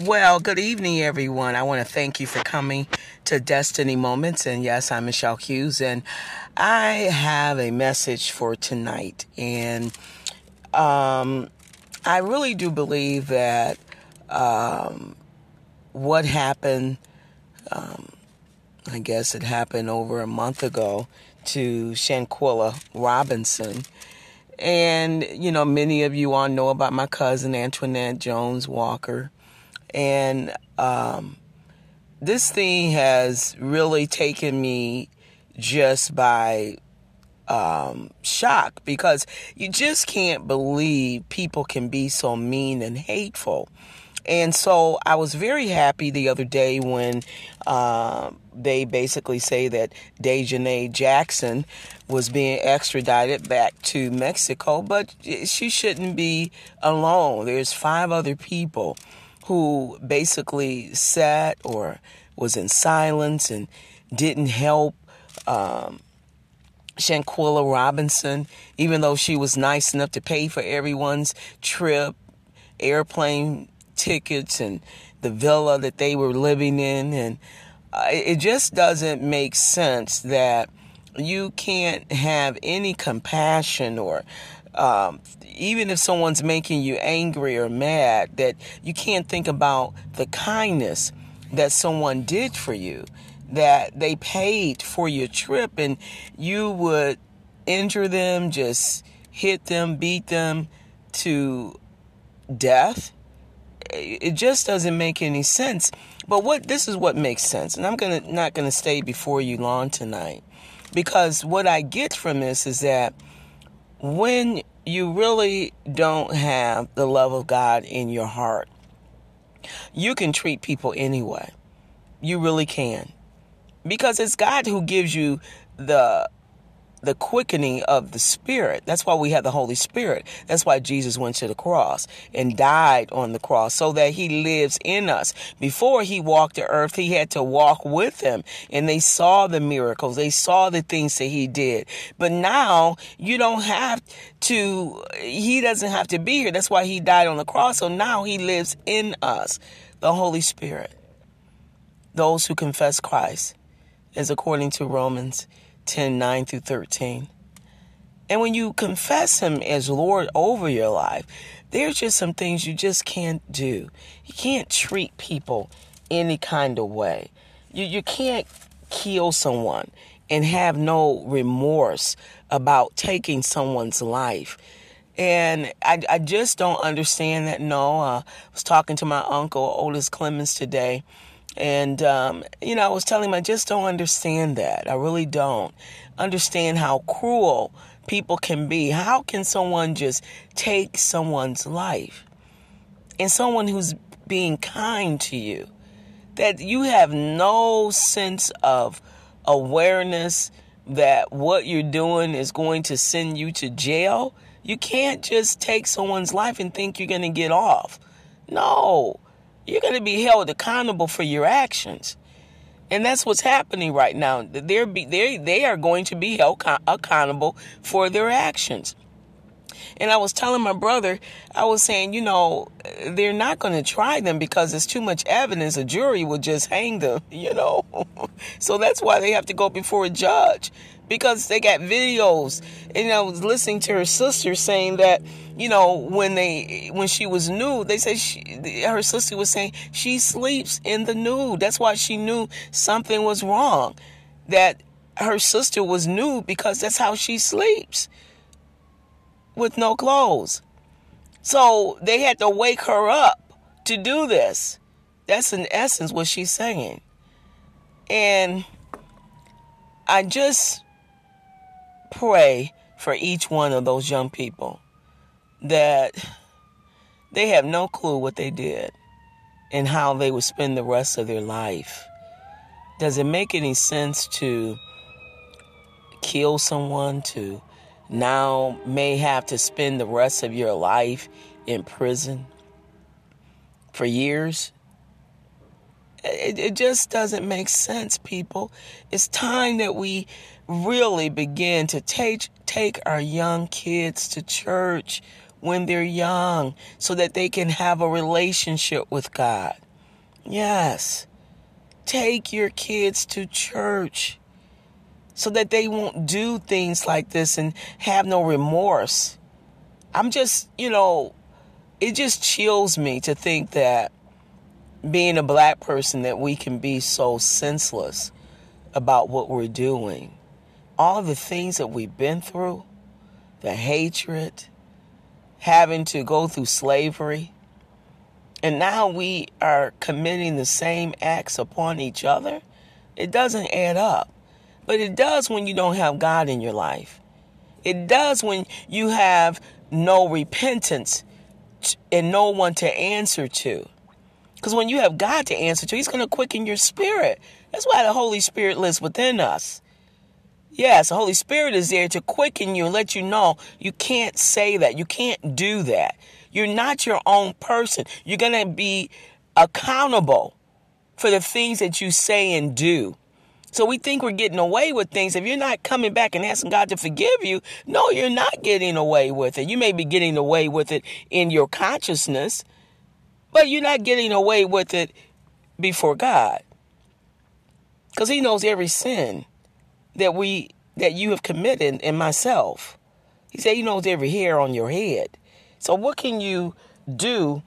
Well, good evening, everyone. I want to thank you for coming to Destiny Moments. And yes, I'm Michelle Hughes, and I have a message for tonight. And um, I really do believe that um, what happened, um, I guess it happened over a month ago to Shanquella Robinson. And, you know, many of you all know about my cousin Antoinette Jones Walker. And um, this thing has really taken me just by um, shock because you just can't believe people can be so mean and hateful. And so I was very happy the other day when uh, they basically say that Daejhanae Jackson was being extradited back to Mexico, but she shouldn't be alone. There's five other people who basically sat or was in silence and didn't help um, Shanquella Robinson, even though she was nice enough to pay for everyone's trip, airplane tickets, and the villa that they were living in. And uh, it just doesn't make sense that you can't have any compassion or um, even if someone's making you angry or mad, that you can't think about the kindness that someone did for you, that they paid for your trip, and you would injure them, just hit them, beat them to death. It just doesn't make any sense. But what this is what makes sense, and I'm gonna not gonna stay before you long tonight, because what I get from this is that when you really don't have the love of God in your heart, you can treat people anyway. You really can. Because it's God who gives you the the quickening of the spirit. That's why we have the Holy Spirit. That's why Jesus went to the cross and died on the cross so that he lives in us. Before he walked the earth, he had to walk with him and they saw the miracles. They saw the things that he did. But now you don't have to, he doesn't have to be here. That's why he died on the cross. So now he lives in us, the Holy Spirit. Those who confess Christ, as according to Romans 10 9 through 13. And when you confess Him as Lord over your life, there's just some things you just can't do. You can't treat people any kind of way. You, you can't kill someone and have no remorse about taking someone's life. And I, I just don't understand that. No, uh, I was talking to my uncle, Otis Clemens, today and, um, you know, I was telling him I just don't understand that. I really don't understand how cruel people can be. How can someone just take someone's life? And someone who's being kind to you, that you have no sense of awareness that what you're doing is going to send you to jail. You can't just take someone's life and think you're going to get off. No, you're going to be held accountable for your actions. And that's what's happening right now. They're be, they they are going to be held accountable for their actions. And I was telling my brother, I was saying, you know, they're not going to try them because there's too much evidence. A jury will just hang them, you know. so that's why they have to go before a judge because they got videos. And I was listening to her sister saying that, you know, when they when she was nude, they said she, her sister was saying she sleeps in the nude. That's why she knew something was wrong. That her sister was nude because that's how she sleeps with no clothes. So they had to wake her up to do this. That's in essence what she's saying. And I just pray for each one of those young people that they have no clue what they did and how they would spend the rest of their life. Does it make any sense to kill someone, to now may have to spend the rest of your life in prison for years? It, it just doesn't make sense, people. It's time that we really begin to take take our young kids to church when they're young so that they can have a relationship with God. Yes. Take your kids to church so that they won't do things like this and have no remorse. I'm just, you know, it just chills me to think that being a black person that we can be so senseless about what we're doing. All the things that we've been through, the hatred, having to go through slavery, and now we are committing the same acts upon each other, it doesn't add up. But it does when you don't have God in your life. It does when you have no repentance and no one to answer to. Because when you have God to answer to, He's going to quicken your spirit. That's why the Holy Spirit lives within us. Yes, the Holy Spirit is there to quicken you and let you know you can't say that. You can't do that. You're not your own person. You're going to be accountable for the things that you say and do. So we think we're getting away with things. If you're not coming back and asking God to forgive you, no, you're not getting away with it. You may be getting away with it in your consciousness, but you're not getting away with it before God. Because he knows every sin that we that you have committed in myself. He said he knows every hair on your head. So what can you do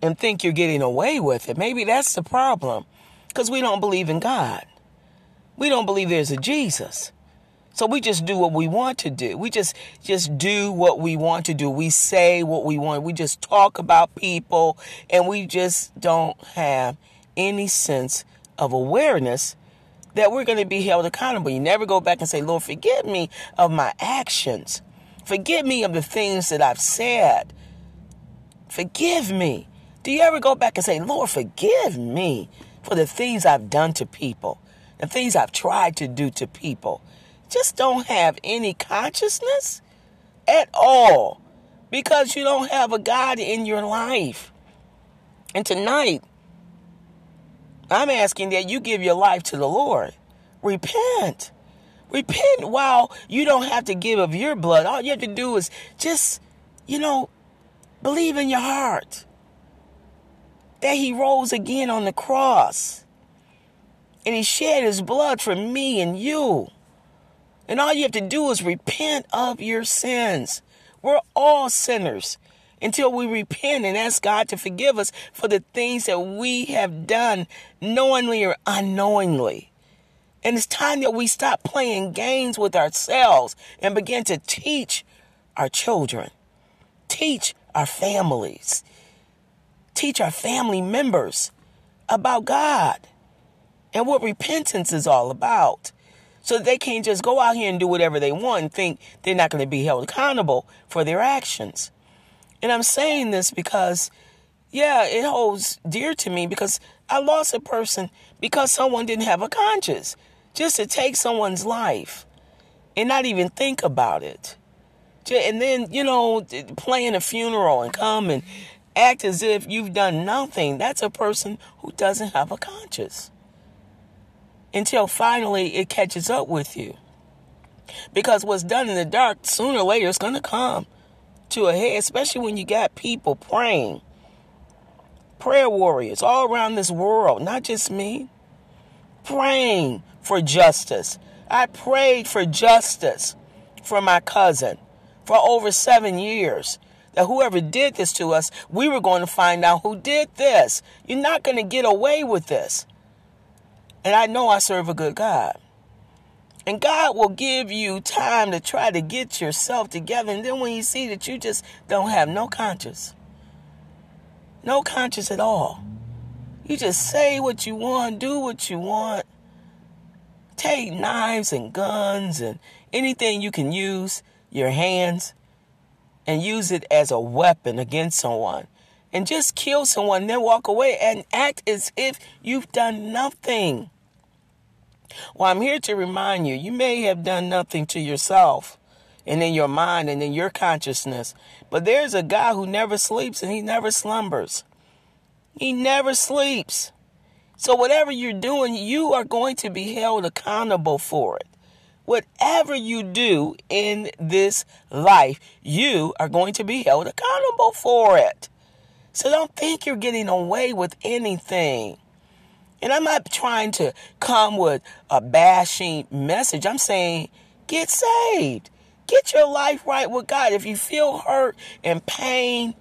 and think you're getting away with it? Maybe that's the problem. Because we don't believe in God. We don't believe there's a Jesus. So we just do what we want to do. We just just do what we want to do. We say what we want. We just talk about people and we just don't have any sense of awareness that we're going to be held accountable. You never go back and say, "Lord, forgive me of my actions." Forgive me of the things that I've said. Forgive me. Do you ever go back and say, Lord, forgive me for the things I've done to people, the things I've tried to do to people? Just don't have any consciousness at all because you don't have a God in your life. And tonight, I'm asking that you give your life to the Lord. Repent. Repent while you don't have to give of your blood. All you have to do is just, you know, believe in your heart that he rose again on the cross and he shed his blood for me and you. And all you have to do is repent of your sins. We're all sinners until we repent and ask God to forgive us for the things that we have done knowingly or unknowingly. And it's time that we stop playing games with ourselves and begin to teach our children, teach our families, teach our family members about God and what repentance is all about. So they can't just go out here and do whatever they want and think they're not going to be held accountable for their actions. And I'm saying this because, yeah, it holds dear to me because I lost a person because someone didn't have a conscience just to take someone's life and not even think about it. And then, you know, playing a funeral and come and act as if you've done nothing. That's a person who doesn't have a conscience. Until finally it catches up with you. Because what's done in the dark, sooner or later, it's going to come to a head, especially when you got people praying. Prayer warriors all around this world, not just me, praying for justice. I prayed for justice for my cousin for over seven years. That whoever did this to us, we were going to find out who did this. You're not going to get away with this. And I know I serve a good God. And God will give you time to try to get yourself together. And then when you see that you just don't have no conscience, no conscience at all, you just say what you want, do what you want, take knives and guns and anything you can use, your hands, and use it as a weapon against someone. And just kill someone, then walk away and act as if you've done nothing. Well, I'm here to remind you, you may have done nothing to yourself and in your mind and in your consciousness, but there's a God who never sleeps and he never slumbers. He never sleeps. So, whatever you're doing, you are going to be held accountable for it. Whatever you do in this life, you are going to be held accountable for it. So, don't think you're getting away with anything. And I'm not trying to come with a bashing message. I'm saying get saved. Get your life right with God. If you feel hurt and pain,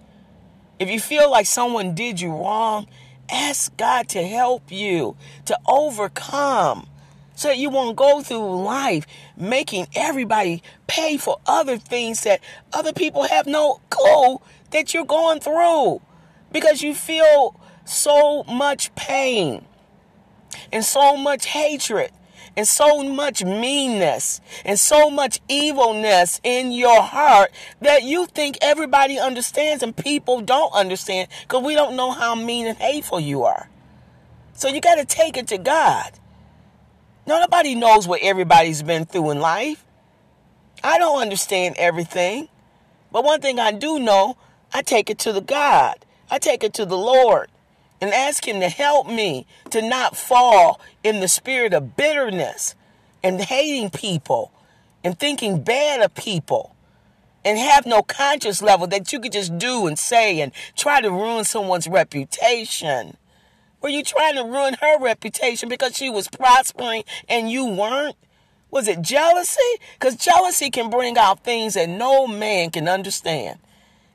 if you feel like someone did you wrong, ask God to help you to overcome so that you won't go through life making everybody pay for other things that other people have no clue that you're going through because you feel so much pain and so much hatred and so much meanness and so much evilness in your heart that you think everybody understands and people don't understand because we don't know how mean and hateful you are. So you got to take it to God. Nobody knows what everybody's been through in life. I don't understand everything. But one thing I do know, I take it to the God. I take it to the Lord and ask Him to help me to not fall in the spirit of bitterness and hating people and thinking bad of people and have no conscious level that you could just do and say and try to ruin someone's reputation. Were you trying to ruin her reputation because she was prospering and you weren't? Was it jealousy? Because jealousy can bring out things that no man can understand.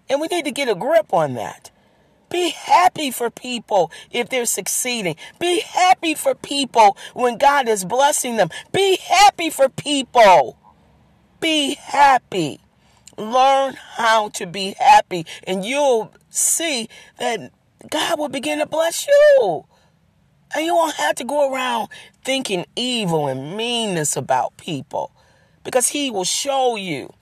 And we need to get a grip on that. Be happy for people if they're succeeding. Be happy for people when God is blessing them. Be happy for people. Be happy. Learn how to be happy, and you'll see that God will begin to bless you. And you won't have to go around thinking evil and meanness about people because He will show you.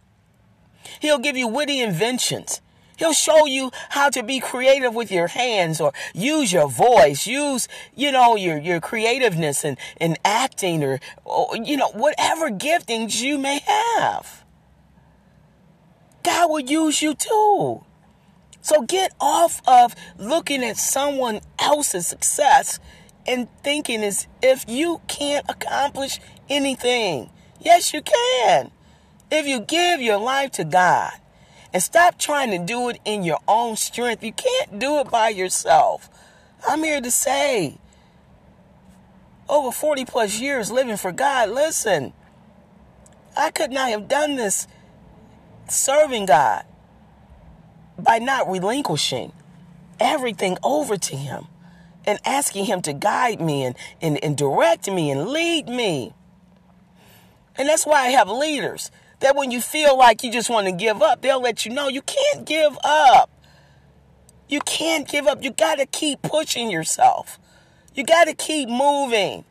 He'll give you witty inventions. He'll show you how to be creative with your hands or use your voice, use, you know, your, your creativeness and, and acting or, or, you know, whatever giftings you may have. God will use you too. So get off of looking at someone else's success and thinking as if you can't accomplish anything. Yes, you can. If you give your life to God and stop trying to do it in your own strength. You can't do it by yourself. I'm here to say, over 40 plus years living for God, listen, I could not have done this serving God by not relinquishing everything over to Him and asking Him to guide me and, and, and direct me and lead me. And that's why I have leaders that when you feel like you just want to give up, they'll let you know you can't give up. You can't give up. You got to keep pushing yourself. You got to keep moving.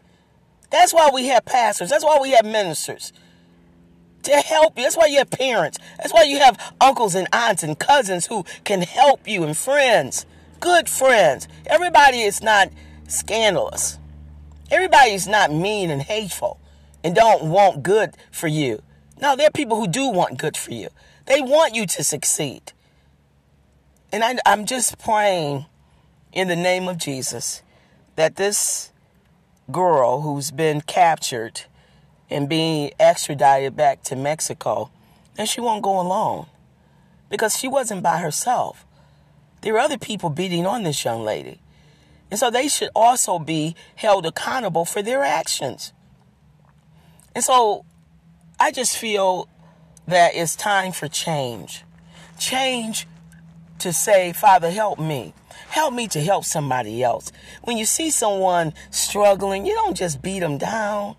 That's why we have pastors. That's why we have ministers to help you. That's why you have parents. That's why you have uncles and aunts and cousins who can help you and friends, good friends. Everybody is not scandalous. Everybody is not mean and hateful and don't want good for you. No, there are people who do want good for you. They want you to succeed. And I, I'm just praying in the name of Jesus that this girl who's been captured and being extradited back to Mexico, that she won't go alone because she wasn't by herself. There were other people beating on this young lady. And so they should also be held accountable for their actions. And so I just feel that it's time for change. Change to say, Father, help me. Help me to help somebody else. When you see someone struggling, you don't just beat them down.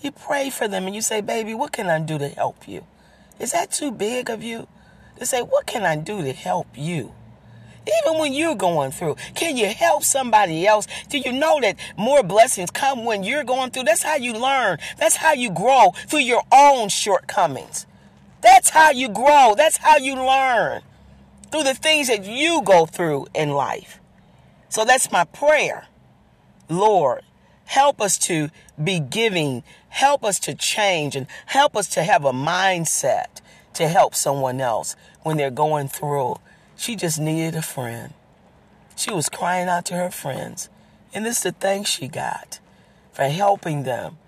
You pray for them and you say, Baby, what can I do to help you? Is that too big of you? To say, What can I do to help you? Even when you're going through, can you help somebody else? Do you know that more blessings come when you're going through? That's how you learn. That's how you grow through your own shortcomings. That's how you grow. That's how you learn through the things that you go through in life. So that's my prayer. Lord, help us to be giving, help us to change, and help us to have a mindset to help someone else when they're going through she just needed a friend. She was crying out to her friends. And this is the thanks she got for helping them.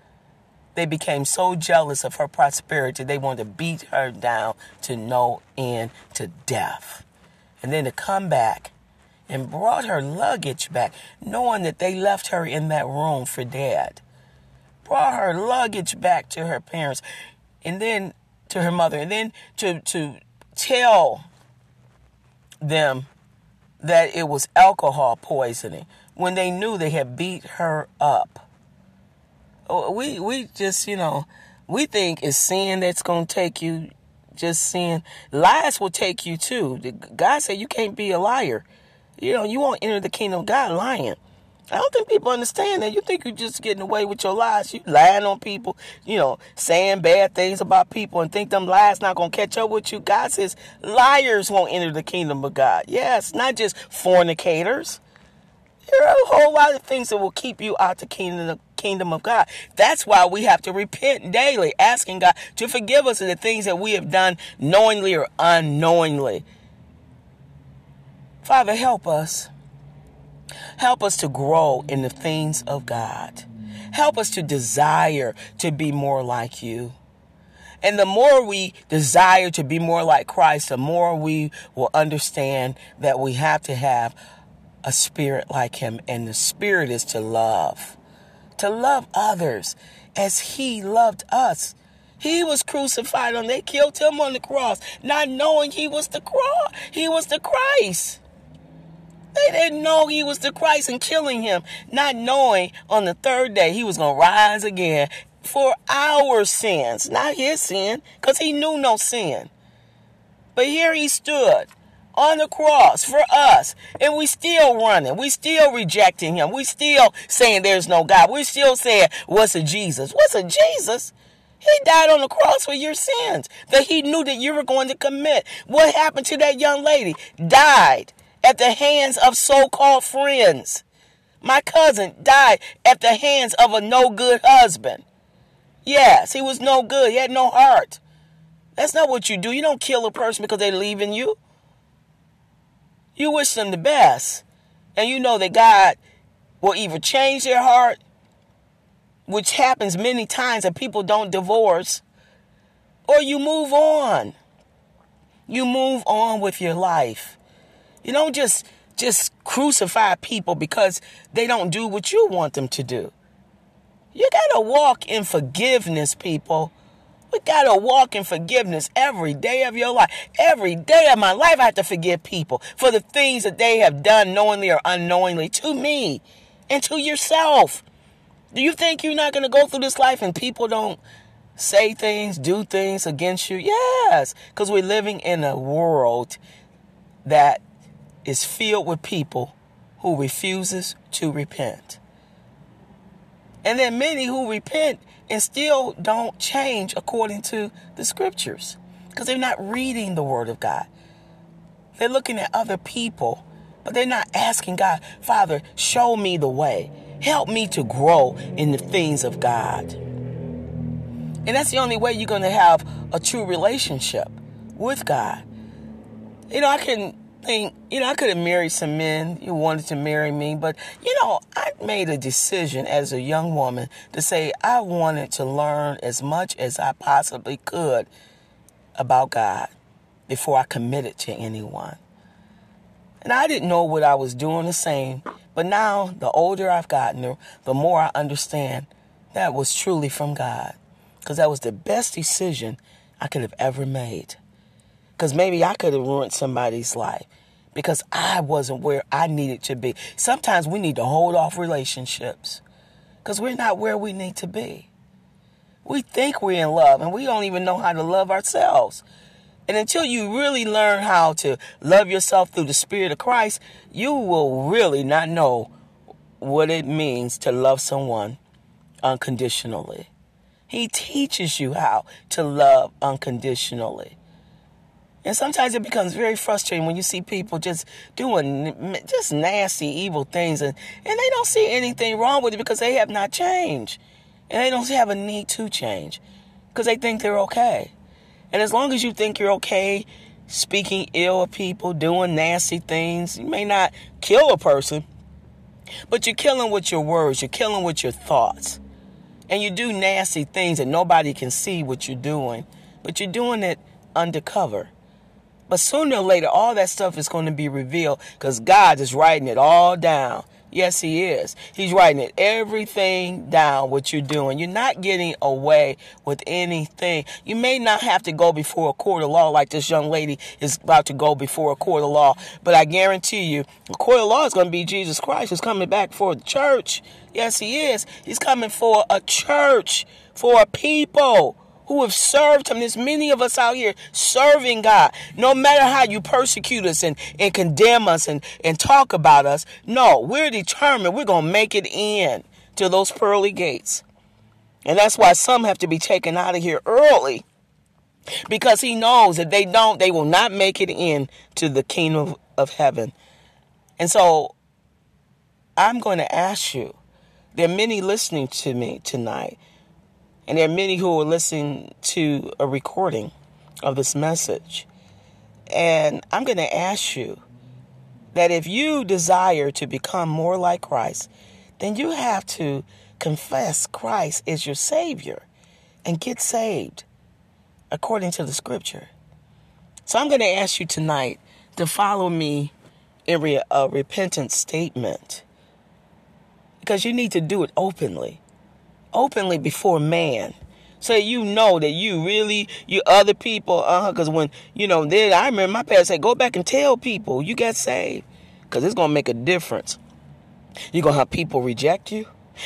They became so jealous of her prosperity, they wanted to beat her down to no end to death. And then to come back and brought her luggage back, knowing that they left her in that room for dead. Brought her luggage back to her parents and then to her mother, and then to, to tell them that it was alcohol poisoning when they knew they had beat her up. Oh, we we just, you know, we think it's sin that's going to take you just sin. Lies will take you too. God said you can't be a liar. You know, you won't enter the kingdom of God lying. I don't think people understand that. You think you're just getting away with your lies. You lying on people, you know, saying bad things about people and think them lies not going to catch up with you. God says liars won't enter the kingdom of God. Yes, not just fornicators. There are a whole lot of things that will keep you out the kingdom kingdom of God. That's why we have to repent daily, asking God to forgive us of the things that we have done knowingly or unknowingly. Father, help us. Help us to grow in the things of God. Help us to desire to be more like you. And the more we desire to be more like Christ, the more we will understand that we have to have a spirit like him. And the spirit is to love, to love others as he loved us. He was crucified and they killed him on the cross, not knowing he was the cross, he was the Christ. They didn't know he was the Christ and killing him, not knowing on the third day he was going to rise again for our sins, not his sin, because he knew no sin. But here he stood on the cross for us. And we still running. We still rejecting him. We still saying there's no God. We still saying, what's a Jesus? What's a Jesus? He died on the cross for your sins that he knew that you were going to commit. What happened to that young lady? Died at the hands of so-called friends. My cousin died at the hands of a no good husband. Yes, he was no good. He had no heart. That's not what you do. You don't kill a person because they're leaving you. You wish them the best. And you know that God will either change their heart, which happens many times that people don't divorce, or you move on. You move on with your life. You don't just just crucify people because they don't do what you want them to do. You got to walk in forgiveness, people. We got to walk in forgiveness every day of your life. Every day of my life, I have to forgive people for the things that they have done knowingly or unknowingly to me and to yourself. Do you think you're not going to go through this life and people don't say things, do things against you? Yes, because we're living in a world that is filled with people who refuses to repent. And then many who repent and still don't change according to the scriptures because they're not reading the word of God. They're looking at other people, but they're not asking God, Father, show me the way. Help me to grow in the things of God. And that's the only way you're going to have a true relationship with God. You know, I can think, you know, I could have married some men who wanted to marry me, but, you know, I made a decision as a young woman to say I wanted to learn as much as I possibly could about God before I committed to anyone. And I didn't know what I was doing the same, but now the older I've gotten, the more I understand that was truly from God. Because that was the best decision I could have ever made. Because maybe I could have ruined somebody's life because I wasn't where I needed to be. Sometimes we need to hold off relationships because we're not where we need to be. We think we're in love and we don't even know how to love ourselves. And until you really learn how to love yourself through the Spirit of Christ, you will really not know what it means to love someone unconditionally. He teaches you how to love unconditionally. And sometimes it becomes very frustrating when you see people just doing just nasty, evil things and, and they don't see anything wrong with it because they have not changed. And they don't have a need to change because they think they're okay. And as long as you think you're okay speaking ill of people, doing nasty things, you may not kill a person, but you're killing with your words, you're killing with your thoughts. And you do nasty things and nobody can see what you're doing, but you're doing it undercover. But sooner or later, all that stuff is going to be revealed because God is writing it all down. Yes, He is. He's writing it everything down, what you're doing. You're not getting away with anything. You may not have to go before a court of law like this young lady is about to go before a court of law. But I guarantee you, the court of law is going to be Jesus Christ who's coming back for the church. Yes, He is. He's coming for a church, for a people who have served him. There's many of us out here serving God. No matter how you persecute us and, and condemn us and, and talk about us, no, we're determined we're going to make it in to those pearly gates. And that's why some have to be taken out of here early because he knows that they don't, they will not make it in to the kingdom of, of heaven. And so I'm going to ask you, there are many listening to me tonight and there are many who are listening to a recording of this message. And I'm going to ask you that if you desire to become more like Christ, then you have to confess Christ is your Savior and get saved according to the scripture. So I'm going to ask you tonight to follow me in a repentant statement because you need to do it openly openly before man. So you know that you really, you other people, uh huh. Because when, you know, then I remember my pastor said, go back and tell people you got saved. Because it's to make a difference. You're to have people reject you.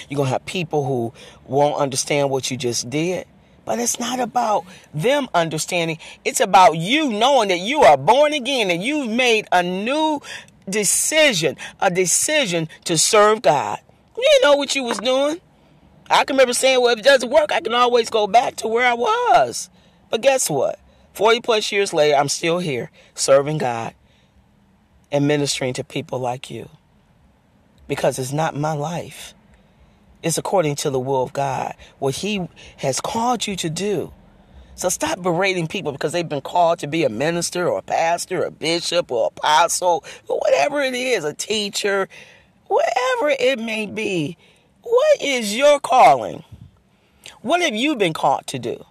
You're to have people who won't understand what you just did. But it's not about them understanding. It's about you knowing that you are born again and you've made a new decision, a decision to serve God. You didn't know what you was doing. I can remember saying, well, if it doesn't work, I can always go back to where I was. But guess what? 40 plus years later, I'm still here serving God and ministering to people like you. Because it's not my life. It's according to the will of God, what He has called you to do. So stop berating people because they've been called to be a minister or a pastor, or a bishop or apostle, or whatever it is, a teacher, whatever it may be. What is your calling? What have you been called to do?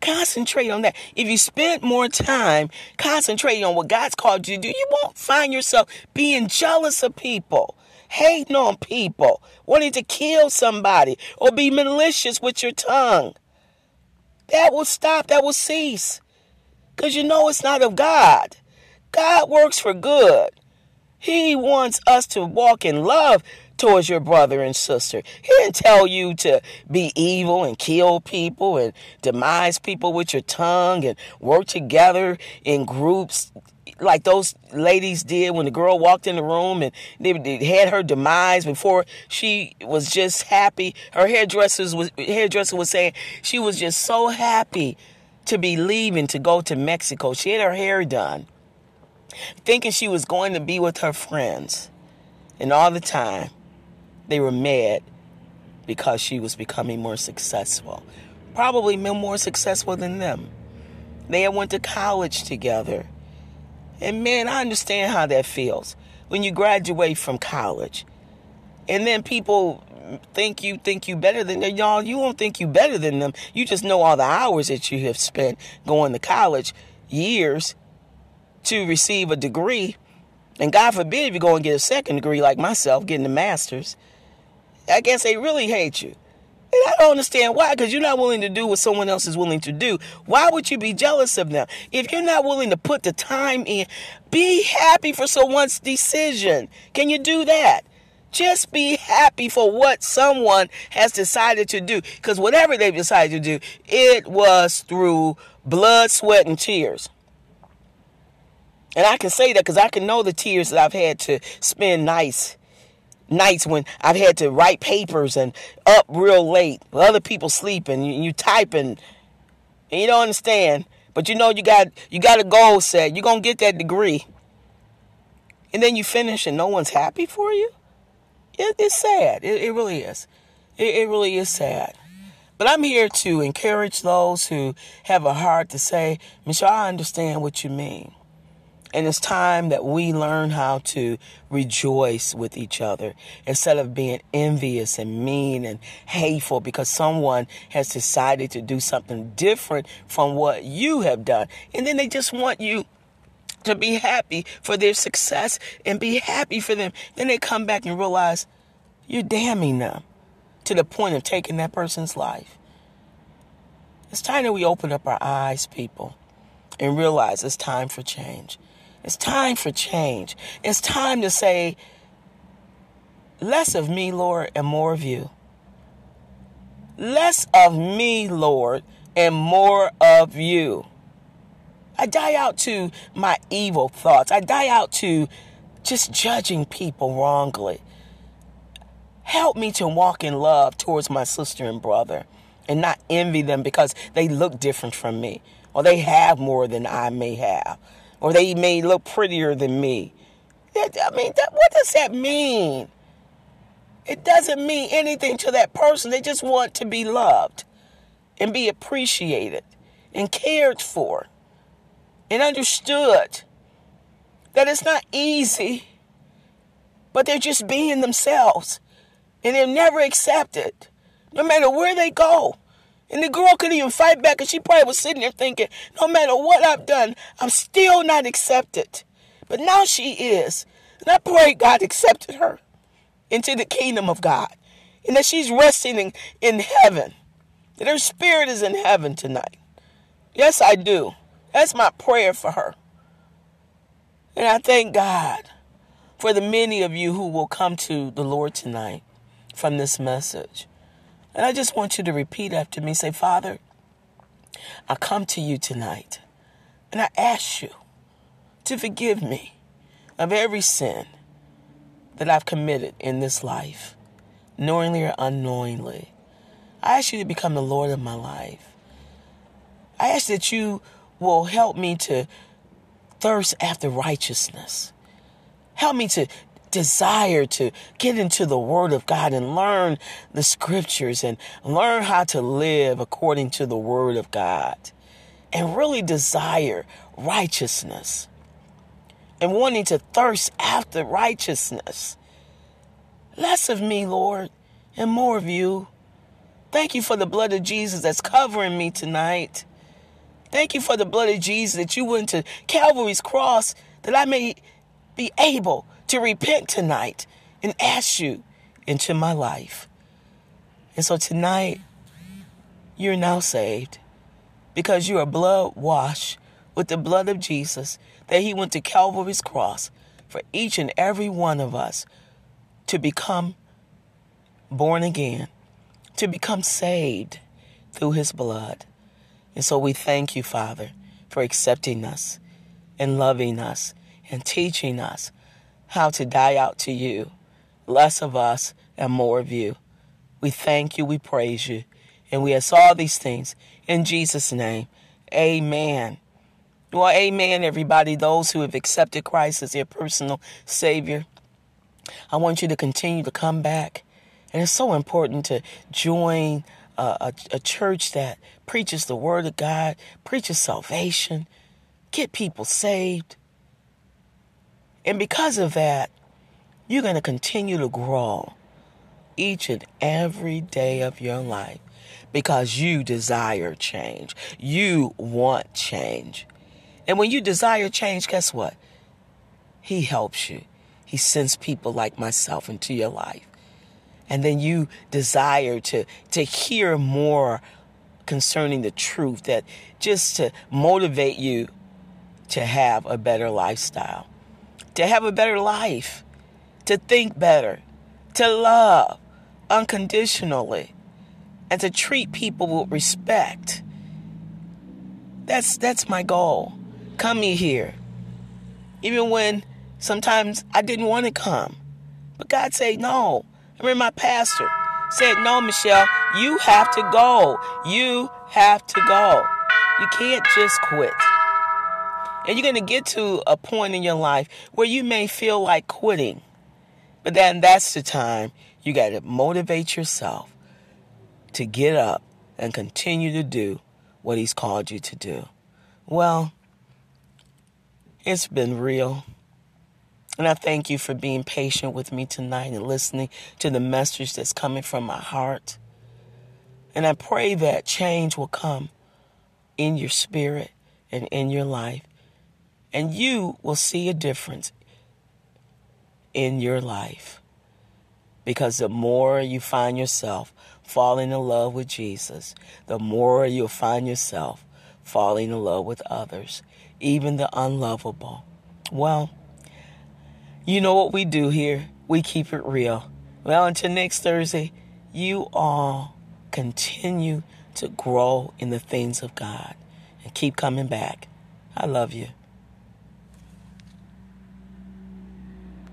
Concentrate on that. If you spend more time concentrating on what God's called you to do, you won't find yourself being jealous of people, hating on people, wanting to kill somebody, or be malicious with your tongue. That will stop, that will cease. Because you know it's not of God. God works for good. He wants us to walk in love towards your brother and sister. He didn't tell you to be evil and kill people and demise people with your tongue and work together in groups like those ladies did when the girl walked in the room and they, they had her demise before she was just happy. Her hairdresser was hairdresser was saying she was just so happy to be leaving to go to Mexico. She had her hair done, thinking she was going to be with her friends, and all the time they were mad because she was becoming more successful. Probably more successful than them. They went to college together. And man, I understand how that feels when you graduate from college. And then people think you think you better than them. Y'all, you won't think you better than them. You just know all the hours that you have spent going to college, years to receive a degree. And God forbid if you go and get a second degree like myself, getting a master's. I guess they really hate you. And I don't understand why, because you're not willing to do what someone else is willing to do. Why would you be jealous of them? If you're not willing to put the time in, be happy for someone's decision. Can you do that? Just be happy for what someone has decided to do. Because whatever they've decided to do, it was through blood, sweat, and tears. And I can say that because I can know the tears that I've had to spend nights nights when I've had to write papers and up real late, other people sleeping, you, you typing, and you don't understand. But you know you got you got a goal set. You're gonna get that degree, and then you finish and no one's happy for you. It, it's sad. It, it really is. It, it really is sad. But I'm here to encourage those who have a heart to say, Michelle, I understand what you mean. And it's time that we learn how to rejoice with each other instead of being envious and mean and hateful because someone has decided to do something different from what you have done. And then they just want you to be happy for their success and be happy for them. Then they come back and realize you're damning them to the point of taking that person's life. It's time that we open up our eyes, people, and realize it's time for change. It's time for change. It's time to say, less of me, Lord, and more of you. Less of me, Lord, and more of you. I die out to my evil thoughts. I die out to just judging people wrongly. Help me to walk in love towards my sister and brother and not envy them because they look different from me or they have more than I may have or they may look prettier than me. I mean, what does that mean? It doesn't mean anything to that person. They just want to be loved and be appreciated and cared for and understood that it's not easy, but they're just being themselves and they're never accepted, no matter where they go. And the girl couldn't even fight back, and she probably was sitting there thinking, no matter what I've done, I'm still not accepted. But now she is. And I pray God accepted her into the kingdom of God. And that she's resting in, in heaven. That her spirit is in heaven tonight. Yes, I do. That's my prayer for her. And I thank God for the many of you who will come to the Lord tonight from this message. And I just want you to repeat after me say, Father, I come to you tonight and I ask you to forgive me of every sin that I've committed in this life, knowingly or unknowingly. I ask you to become the Lord of my life. I ask that you will help me to thirst after righteousness. Help me to desire to get into the Word of God and learn the Scriptures and learn how to live according to the Word of God and really desire righteousness and wanting to thirst after righteousness. Less of me, Lord, and more of you. Thank you for the blood of Jesus that's covering me tonight. Thank you for the blood of Jesus that you went to Calvary's cross that I may be able to repent tonight and ask you into my life. And so tonight, you're now saved because you are blood washed with the blood of Jesus, that He went to Calvary's cross for each and every one of us to become born again, to become saved through His blood. And so we thank you, Father, for accepting us and loving us and teaching us how to die out to you, less of us and more of you. We thank you, we praise you, and we ask all these things in Jesus' name. Amen. Well, amen, everybody. Those who have accepted Christ as their personal Savior, I want you to continue to come back. And it's so important to join a, a, a church that preaches the Word of God, preaches salvation, get people saved, and because of that, you're going to continue to grow each and every day of your life because you desire change. You want change. And when you desire change, guess what? He helps you. He sends people like myself into your life. And then you desire to, to hear more concerning the truth that just to motivate you to have a better lifestyle to have a better life, to think better, to love unconditionally, and to treat people with respect. That's that's my goal. Coming here. Even when sometimes I didn't want to come. But God said no. I remember my pastor said, No, Michelle, you have to go. You have to go. You can't just quit. And you're going to get to a point in your life where you may feel like quitting. But then that's the time you got to motivate yourself to get up and continue to do what He's called you to do. Well, it's been real. And I thank you for being patient with me tonight and listening to the message that's coming from my heart. And I pray that change will come in your spirit and in your life And you will see a difference in your life. Because the more you find yourself falling in love with Jesus, the more you'll find yourself falling in love with others, even the unlovable. Well, you know what we do here? We keep it real. Well, until next Thursday, you all continue to grow in the things of God and keep coming back. I love you.